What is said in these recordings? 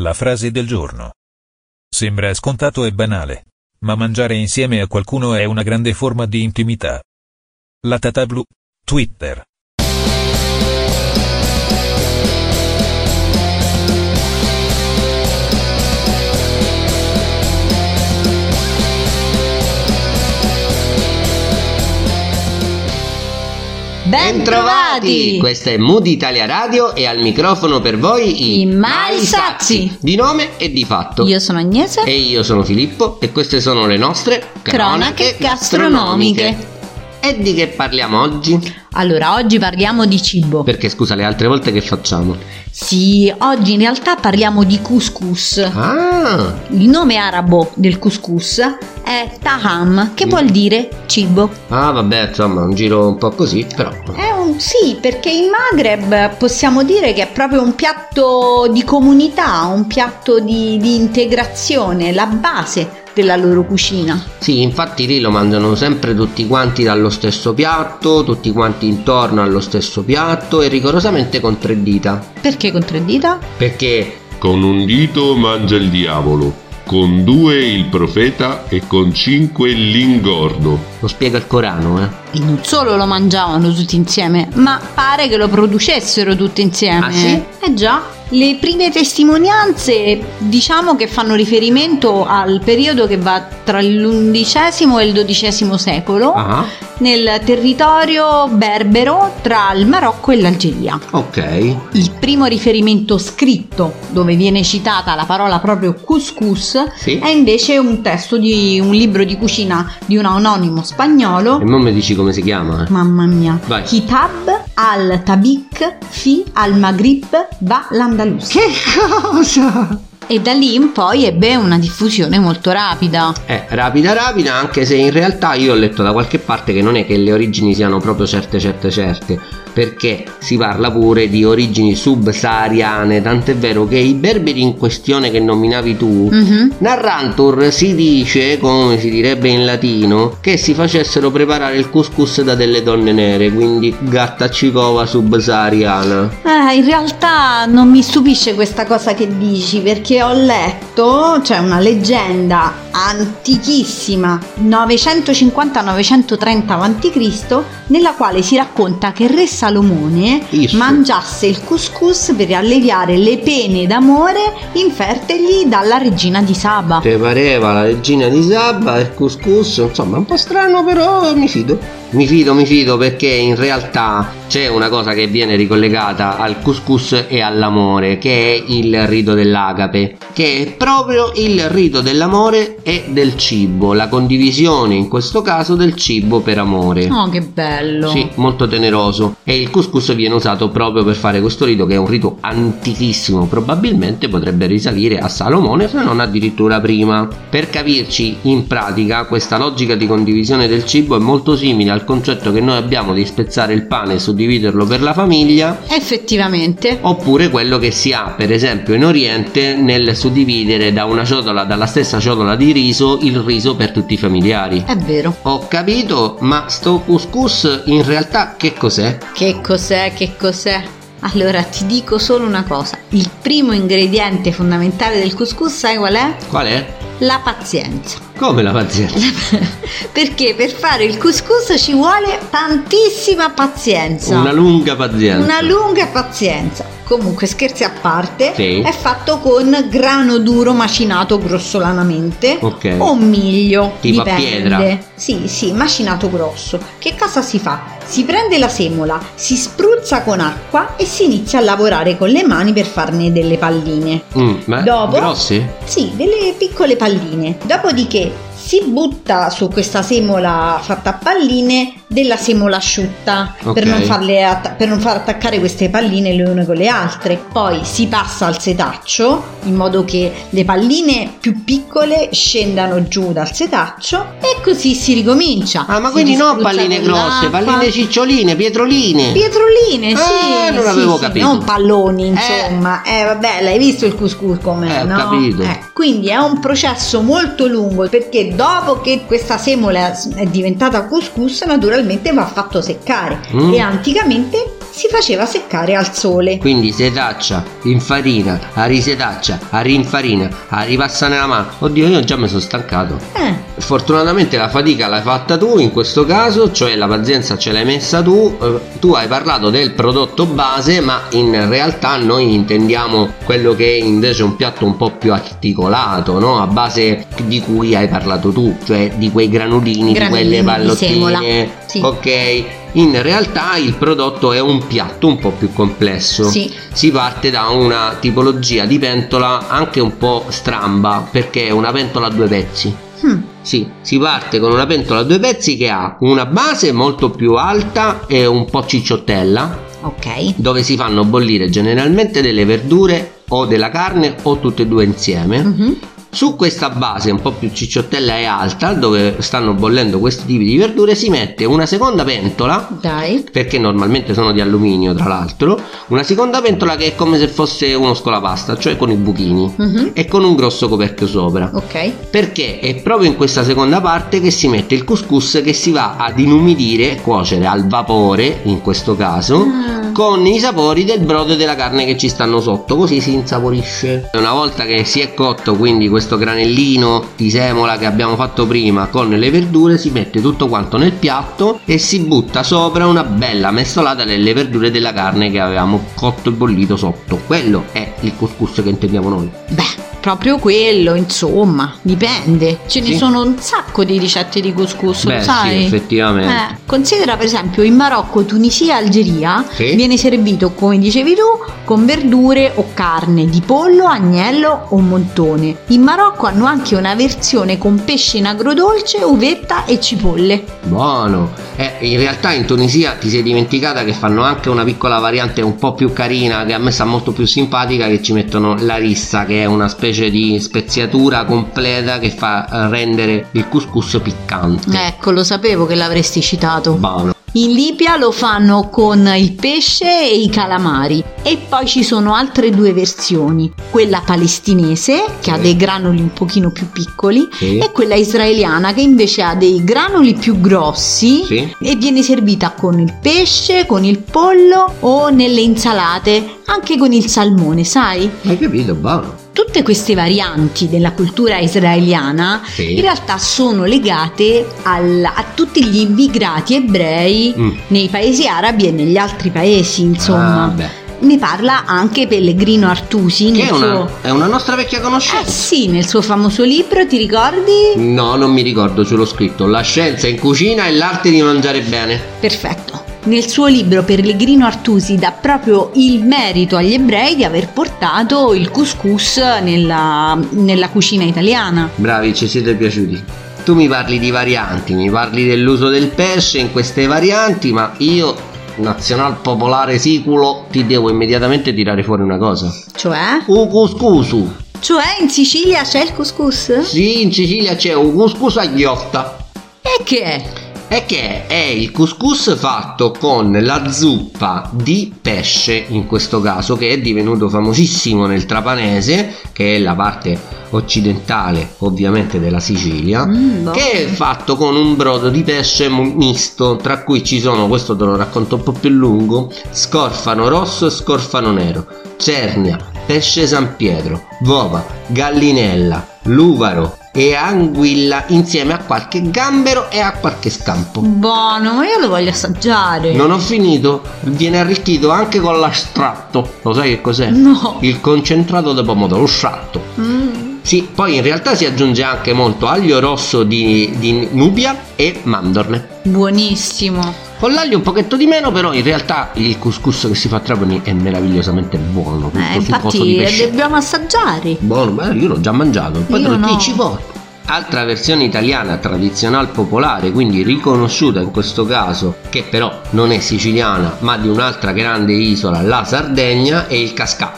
La frase del giorno. Sembra scontato e banale, ma mangiare insieme a qualcuno è una grande forma di intimità. La Tata Blu, Twitter. Bentrovati! Questa è Mood Italia Radio e al microfono per voi I Mai Sazi. Di nome e di fatto. Io sono Agnese. E io sono Filippo e queste sono le nostre Cronache gastronomiche. E di che parliamo oggi? Allora, oggi parliamo di cibo. Perché scusa, le altre volte che facciamo? Sì, oggi in realtà parliamo di couscous. Ah! Il nome arabo del couscous è taham, che Mm. vuol dire cibo. Ah, vabbè, insomma, un giro un po' così, però. È un sì, perché in Maghreb possiamo dire che è proprio un piatto di comunità, un piatto di, di integrazione, la base della loro cucina. Sì, infatti lì lo mangiano sempre tutti quanti dallo stesso piatto, tutti quanti intorno allo stesso piatto e rigorosamente con tre dita. Perché con tre dita? Perché Con un dito mangia il diavolo, con due il profeta e con cinque l'ingordo. lo spiega il Corano, eh? E non solo lo mangiavano tutti insieme, ma pare che lo producessero tutti insieme. Ah, sì? Eh già. Le prime testimonianze diciamo che fanno riferimento al periodo che va tra l'undicesimo e il dodicesimo secolo Ah, nel territorio berbero tra il Marocco e l'Algeria. ok. Il primo riferimento scritto dove viene citata la parola proprio couscous Sì. è invece un testo di un libro di cucina di un anonimo spagnolo E non mi dici come si chiama? eh? Mamma mia. Vai. Kitab al-Tabik fi al-Maghrib va l'Andalus. Che cosa? E da lì in poi ebbe una diffusione molto rapida. Eh, rapida rapida, anche se in realtà io ho letto da qualche parte che non è che le origini siano proprio certe certe certe, perché si parla pure di origini subsahariane, tant'è vero che i berberi in questione che nominavi tu, Mhm. Narrantur si dice, come si direbbe in latino, che si facessero preparare il couscous da delle donne nere, quindi gatta cicova subsahariana. Eh, in realtà non mi stupisce questa cosa che dici perché ho letto, c'è una leggenda antichissima, 950-930 a.C., nella quale si racconta che Re Salomone Isso. mangiasse il couscous per alleviare le pene d'amore infertegli dalla regina di Saba. Te pareva la regina di Saba, il couscous, insomma un po' strano però mi fido. Mi fido, mi fido perché in realtà c'è una cosa che viene ricollegata al couscous e all'amore, che è il rito dell'agape, che è proprio il rito dell'amore e del cibo, la condivisione in questo caso del cibo per amore. Oh, che bello! Sì, molto teneroso. E il couscous viene usato proprio per fare questo rito, che è un rito antichissimo. Probabilmente potrebbe risalire a Salomone, se non addirittura prima. Per capirci, in pratica, questa logica di condivisione del cibo è molto simile al concetto che noi abbiamo di spezzare il pane e suddividerlo per la famiglia. Effettivamente. Oppure quello che si ha, per esempio, in Oriente nel suddividere da una ciotola, dalla stessa ciotola di riso, il riso per tutti i familiari. È vero. Ho capito, ma sto couscous in realtà che cos'è? Che cos'è? Che cos'è? Allora ti dico solo una cosa. Il primo ingrediente fondamentale del couscous sai qual è? Qual è? La pazienza. Come la pazienza? Perché per fare il couscous ci vuole tantissima pazienza. Una lunga pazienza. Una lunga pazienza. Comunque, scherzi a parte, Sì. è fatto con grano duro macinato grossolanamente Ok. o miglio, Tipo a dipende. pietra. Sì, sì, macinato grosso. Che cosa si fa? Si prende la semola, si spruzza con acqua e si inizia a lavorare con le mani per farne delle palline. Mm, ma Dopo? grosse? Sì, delle piccole palline. Dopodiché si butta su questa semola fatta a palline della semola asciutta Ok. per, non farle atta- per non far attaccare queste palline le une con le altre. Poi si passa al setaccio in modo che le palline più piccole scendano giù dal setaccio e così si ricomincia. Ah, ma Si quindi no palline grosse, l'acqua. palline ciccioline, pietroline. Pietroline, sì. Ah, non sì, avevo sì, capito. Non palloni, insomma. Eh, vabbè, l'hai visto il couscous com'è, Eh, no? capito. Eh, quindi è un processo molto lungo perché dopo che questa semola è diventata couscous, naturalmente va fatto seccare Mm. e anticamente si faceva seccare al sole. Quindi setaccia, infarina, a risetaccia, a rinfarina, a ripassa nella mano. Oddio, io già mi sono stancato. Eh, Fortunatamente la fatica l'hai fatta tu in questo caso, cioè la pazienza ce l'hai messa tu, eh, tu hai parlato del prodotto base, ma in realtà noi intendiamo quello che è invece un piatto un po' più articolato, no? A base di cui hai parlato tu, cioè di quei granulini, di Granulini quelle di semola, pallottine. sì. Ok, in realtà il prodotto è un piatto un po' più complesso. Sì. Si parte da una tipologia di pentola anche un po' stramba, perché è una pentola a due pezzi. hmm, Sì, si parte con una pentola a due pezzi che ha una base molto più alta e un po' cicciottella, ok. dove si fanno bollire generalmente delle verdure o della carne o tutte e due insieme. Mhm. Su questa base un po' più cicciottella e alta, dove stanno bollendo questi tipi di verdure, si mette una seconda pentola Dai. perché normalmente sono di alluminio tra l'altro, una seconda pentola che è come se fosse uno scolapasta, cioè con i buchini Mhm. e con un grosso coperchio sopra. Ok. Perché è proprio in questa seconda parte che si mette il couscous che si va ad inumidire, cuocere al vapore in questo caso, Ah. Con i sapori del brodo e della carne che ci stanno sotto, così si insaporisce. Una volta che si è cotto quindi questo granellino di semola che abbiamo fatto prima con le verdure, si mette tutto quanto nel piatto e si butta sopra una bella mescolata delle verdure e della carne che avevamo cotto e bollito sotto. Quello è il couscous che intendiamo noi. Beh, proprio quello, insomma, dipende. Ce ne Sì. sono un sacco di ricette di couscous, Beh, lo sì, sai? effettivamente. Eh, considera per esempio in Marocco, Tunisia, Algeria Sì. Viene servito, come dicevi tu, con verdure o carne di pollo, agnello o montone. In Marocco hanno anche una versione con pesce in agrodolce, uvetta e cipolle. Buono. Eh, in realtà in Tunisia ti sei dimenticata che fanno anche una piccola variante un po' più carina, che a me sta molto più simpatica, che ci mettono la rissa, che è una specie di speziatura completa che fa rendere il couscous piccante. Ecco, lo sapevo che l'avresti citato. Buono. In Libia lo fanno con il pesce e i calamari e poi ci sono altre due versioni, quella palestinese che ha Sì. dei granuli un pochino più piccoli Sì. e quella israeliana che invece ha dei granuli più grossi Sì. e viene servita con il pesce, con il pollo o nelle insalate, anche con il salmone, sai? Hai capito? Buono. Tutte queste varianti della cultura israeliana Sì. in realtà sono legate al- a tutti gli immigrati ebrei Mm. nei paesi arabi e negli altri paesi, insomma. Ah, ne parla anche Pellegrino Artusi Che è una, suo... è una nostra vecchia Eh conoscenza. sì, nel suo famoso libro, ti ricordi? No, non mi ricordo, ce l'ho scritto. La scienza in cucina e l'arte di mangiare bene. Perfetto. Nel suo libro Pellegrino Artusi dà proprio il merito agli ebrei di aver portato il couscous nella, nella cucina italiana. Bravi, ci siete piaciuti. Tu mi parli di varianti, mi parli dell'uso del pesce in queste varianti, ma io, nazional popolare siculo, ti devo immediatamente tirare fuori una cosa. Cioè? Un couscous. Cioè in Sicilia c'è il couscous? Sì, in Sicilia c'è un couscous a ghiotta. E che è? E che è il couscous fatto con la zuppa di pesce, in questo caso, che è divenuto famosissimo nel Trapanese, che è la parte occidentale ovviamente della Sicilia, Mm, buono. che è fatto con un brodo di pesce misto, tra cui ci sono, questo te lo racconto un po' più lungo, scorfano rosso e scorfano nero, cernia, pesce San Pietro, vova, gallinella, luvaro e anguilla insieme a qualche gambero e a qualche scampo. Buono, ma io lo voglio assaggiare. Non ho finito, viene arricchito anche con l'astratto. Lo sai che cos'è? No. Il concentrato di pomodoro stratto. Mm. Sì, poi in realtà si aggiunge anche molto aglio rosso di, di Nubia e mandorle. Buonissimo. Con l'aglio un pochetto di meno, però in realtà il couscous che si fa a Trapani è meravigliosamente buono. Eh, infatti dobbiamo assaggiare. Buono, beh, io l'ho già mangiato. Poi Io te lo no. ci porto. Altra versione italiana tradizionale popolare, quindi riconosciuta in questo caso, che però non è siciliana, ma di un'altra grande isola, la Sardegna, è il cascà.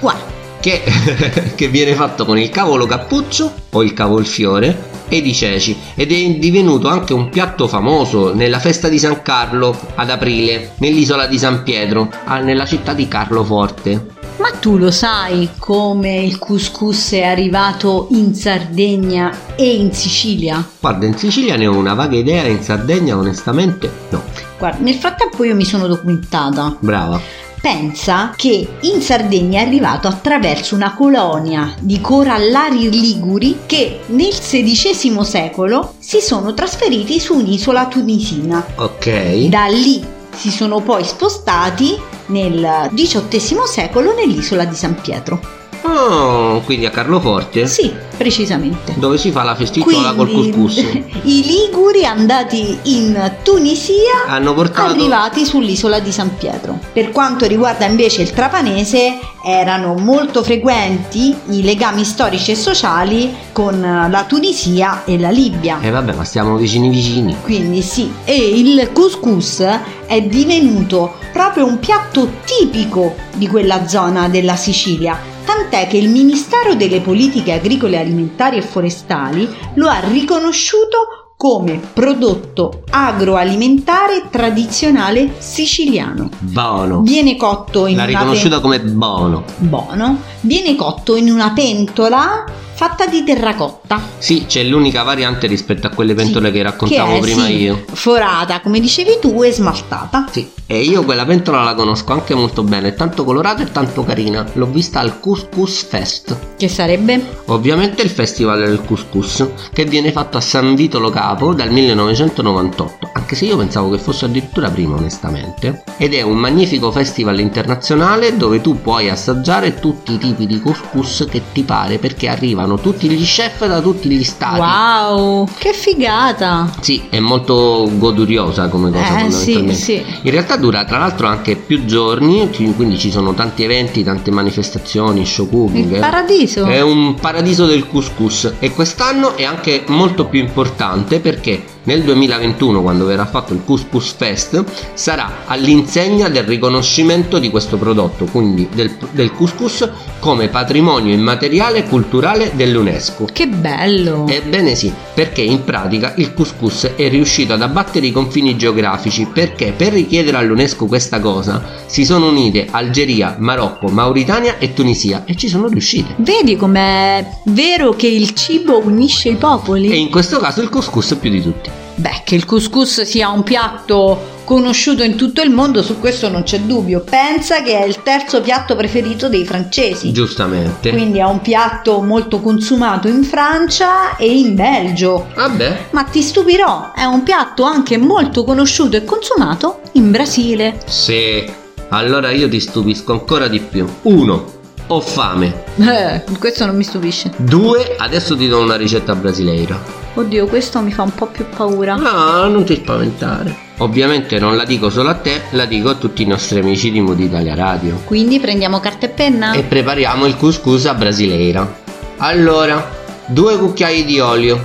Guarda, Che, che viene fatto con il cavolo cappuccio o il cavolfiore ed i ceci ed è divenuto anche un piatto famoso nella festa di San Carlo ad aprile nell'isola di San Pietro nella città di Carloforte Ma tu lo sai come il couscous è arrivato in Sardegna e in Sicilia? Guarda, in Sicilia ne ho una vaga idea, in Sardegna onestamente no. Guarda, nel frattempo io mi sono documentata. Brava. Pensa che in Sardegna è arrivato attraverso una colonia di corallari liguri che nel XVI secolo si sono trasferiti su un'isola tunisina. Ok. Da lì si sono poi spostati nel XVIII secolo nell'isola di San Pietro. Oh, quindi a Carloforte? Sì, precisamente. Dove si fa la festiciola col couscous. I liguri andati in Tunisia Hanno portato arrivati sull'isola di San Pietro. Per quanto riguarda invece il trapanese, erano molto frequenti i legami storici e sociali con la Tunisia e la Libia. E vabbè, ma stiamo vicini vicini. Quindi sì, e il couscous è divenuto proprio un piatto tipico di quella zona della Sicilia, tant'è che il Ministero delle Politiche Agricole Alimentari e Forestali lo ha riconosciuto come prodotto agroalimentare tradizionale siciliano. Buono. Viene cotto in L'ha una riconosciuta come buono. buono, viene cotto in una pentola fatta di terracotta. Sì, c'è l'unica variante rispetto a quelle pentole Sì, che raccontavo che è, prima sì, io. Forata, come dicevi tu, e smaltata. Sì, e io quella pentola la conosco anche molto bene, è tanto colorata e tanto carina. L'ho vista al Couscous Fest. Che sarebbe? Ovviamente il festival del couscous che viene fatto a San Vito Lo Capo dal 1998, anche se io pensavo che fosse addirittura prima onestamente, ed è un magnifico festival internazionale dove tu puoi assaggiare tutti i tipi di couscous che ti pare perché arrivano tutti gli chef da tutti gli stati. Wow, che figata! Sì, è molto goduriosa come cosa Eh sì, fondamentalmente. sì. In realtà dura tra l'altro anche più giorni, quindi ci sono tanti eventi, tante manifestazioni, show cooking. Il paradiso. È un paradiso del couscous e quest'anno è anche molto più importante perché nel 2021 quando verrà fatto il Couscous Fest sarà all'insegna del riconoscimento di questo prodotto, quindi del, del couscous come patrimonio immateriale e culturale dell'UNESCO. Che bello! Ebbene sì, perché in pratica il couscous è riuscito ad abbattere i confini geografici perché per richiedere all'UNESCO questa cosa si sono unite Algeria, Marocco, Mauritania e Tunisia e ci sono riuscite. Vedi com'è vero che il cibo unisce i popoli? E in questo caso il couscous più di tutti. Beh, che il couscous sia un piatto conosciuto in tutto il mondo, su questo non c'è dubbio. Pensa che è il terzo piatto preferito dei francesi. Giustamente. Quindi è un piatto molto consumato in Francia e in Belgio. Vabbè. Ma ti stupirò, è un piatto anche molto conosciuto e consumato in Brasile. Se allora io ti stupisco ancora di più. Uno, ho fame. Eh, questo non mi stupisce. Due, adesso ti do una ricetta brasileira. Oddio, questo mi fa un po' più paura. No, non ti spaventare. Ovviamente non la dico solo a te, la dico a tutti i nostri amici di Mood Italia Radio. Quindi prendiamo carta e penna? e prepariamo il couscous a brasileira. Allora, due cucchiai di olio,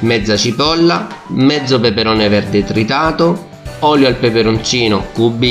mezza cipolla, mezzo peperone verde tritato, olio al peperoncino QB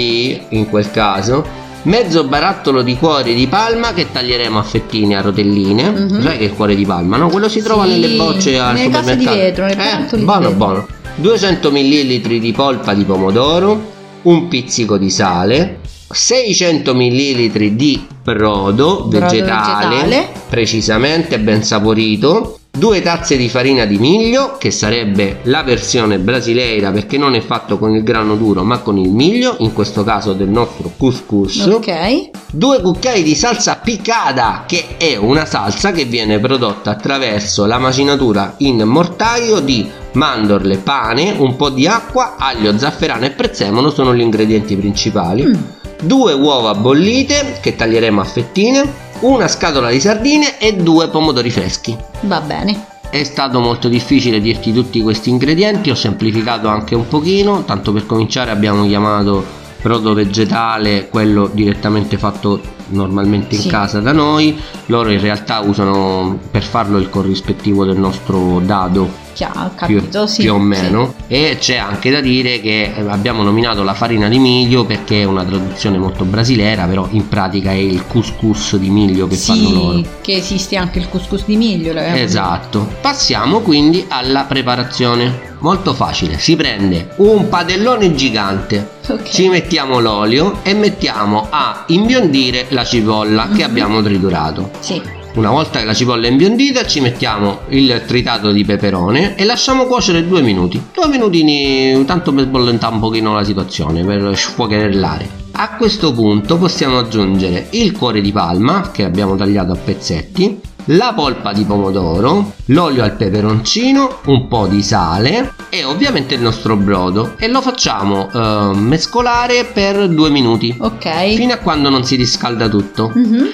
in quel caso, mezzo barattolo di cuore di palma che taglieremo a fettine a rotelline. Mhm. Sai che è il cuore di palma, no? Quello si trova Sì, nelle bocce al nelle case di supermercato. vetro, nei eh, di buono, vetro. buono. 200 ml di polpa di pomodoro, un pizzico di sale, 600 ml di brodo, vegetale, vegetale. precisamente ben saporito, due tazze di farina di miglio, che sarebbe la versione brasileira perché non è fatto con il grano duro ma con il miglio, in questo caso del nostro couscous. Ok. Due cucchiai di salsa picada, che è una salsa che viene prodotta attraverso la macinatura in mortaio di mandorle, pane, un po' di acqua, aglio, zafferano e prezzemolo sono gli ingredienti principali. Mm. Due uova bollite che taglieremo a fettine, una scatola di sardine e due pomodori freschi. Va bene. È stato molto difficile dirti tutti questi ingredienti, ho semplificato anche un pochino, tanto per cominciare abbiamo chiamato brodo vegetale, quello direttamente fatto normalmente in Sì. casa da noi, loro in realtà usano per farlo il corrispettivo del nostro dado chiaro, capito, più, sì, più o sì. meno. E c'è anche da dire che eh, abbiamo nominato la farina di miglio perché è una traduzione molto brasilera, però in pratica è il couscous di miglio che fanno loro. Sì, che esiste anche il couscous di miglio. Esatto. Passiamo quindi alla preparazione. Molto facile, si prende un padellone gigante, detto. Ok. ci mettiamo l'olio e mettiamo a imbiondire la cipolla che Mhm. abbiamo triturato. Sì, Una volta che la cipolla è imbiondita ci mettiamo il tritato di peperone e lasciamo cuocere due minuti. Due minutini tanto per sbollentare un pochino la situazione, per sfuocherellare. A questo punto possiamo aggiungere il cuore di palma che abbiamo tagliato a pezzetti, la polpa di pomodoro, l'olio al peperoncino, un po' di sale e ovviamente il nostro brodo e lo facciamo eh, mescolare per due minuti ok. fino a quando non si riscalda tutto. Mhm.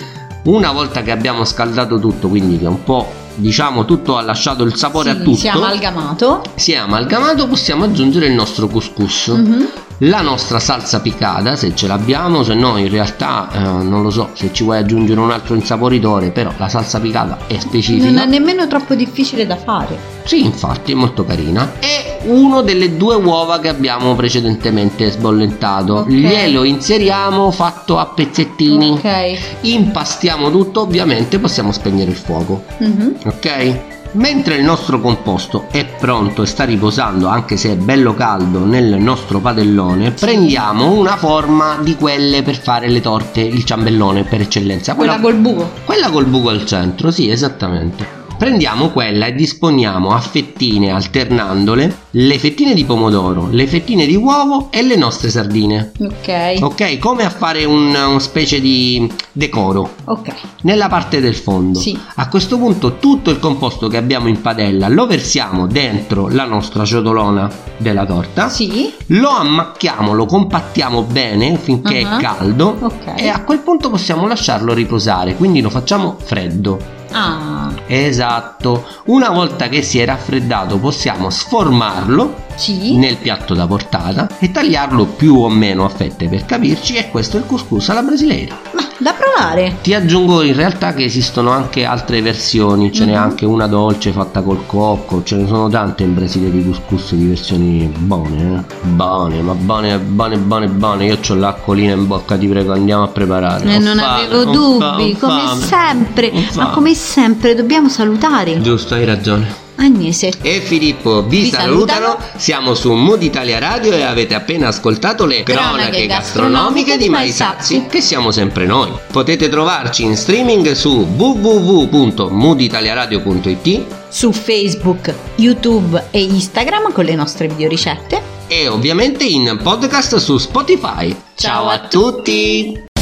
Una volta che abbiamo scaldato tutto, quindi che un po' diciamo tutto ha lasciato il sapore Sì, a tutto, Si è amalgamato. si è amalgamato, possiamo aggiungere il nostro couscous. Mhm. La nostra salsa piccata, se ce l'abbiamo, se no in realtà eh, non lo so se ci vuoi aggiungere un altro insaporitore, però la salsa piccata è specifica. Non è nemmeno troppo difficile da fare. Sì, infatti è molto carina. E uno delle due uova che abbiamo precedentemente sbollentato. Ok. Glielo inseriamo fatto a pezzettini. Ok. Impastiamo tutto, ovviamente possiamo spegnere il fuoco. Mhm. ok? Mentre il nostro composto è pronto e sta riposando, anche se è bello caldo nel nostro padellone, prendiamo una forma di quelle per fare le torte, il ciambellone per eccellenza. Quella col buco. quella col buco al centro, sì, esattamente. Prendiamo quella e disponiamo a fettine alternandole le fettine di pomodoro, le fettine di uovo e le nostre sardine. Ok. Ok, come a fare un, una specie di decoro Ok. nella parte del fondo. Sì. A questo punto tutto il composto che abbiamo in padella lo versiamo dentro la nostra ciotolona della torta. Sì. Lo ammacchiamo, lo compattiamo bene finché Ah. è caldo Ok. e a quel punto possiamo lasciarlo riposare, quindi lo facciamo freddo. Ah. Esatto. Una volta che si è raffreddato possiamo sformarlo Sì. nel piatto da portata e tagliarlo più o meno a fette per capirci e questo è il couscous alla brasileira. Da provare. Ti aggiungo in realtà che esistono anche altre versioni, ce n'è Mhm. anche una dolce fatta col cocco, ce ne sono tante in Brasile di couscous di versioni buone, eh? Buone, ma buone, buone, buone, buone. Io ho l'acquolina in bocca, ti prego, andiamo a preparare. Eh, non fame, avevo dubbi, fa- ho come fame. sempre. Fame. Ma come sempre dobbiamo salutare. Giusto, hai ragione. Agnese. E Filippo vi, Vi salutano. salutano. Siamo su Mood Italia Radio e avete appena ascoltato le Cronache gastronomiche di Maisazzi, che siamo sempre noi. Potete trovarci in streaming su www.mooditaliaradio.it Su Facebook, YouTube e Instagram con le nostre videoricette. e ovviamente in podcast su Spotify. Ciao a tutti.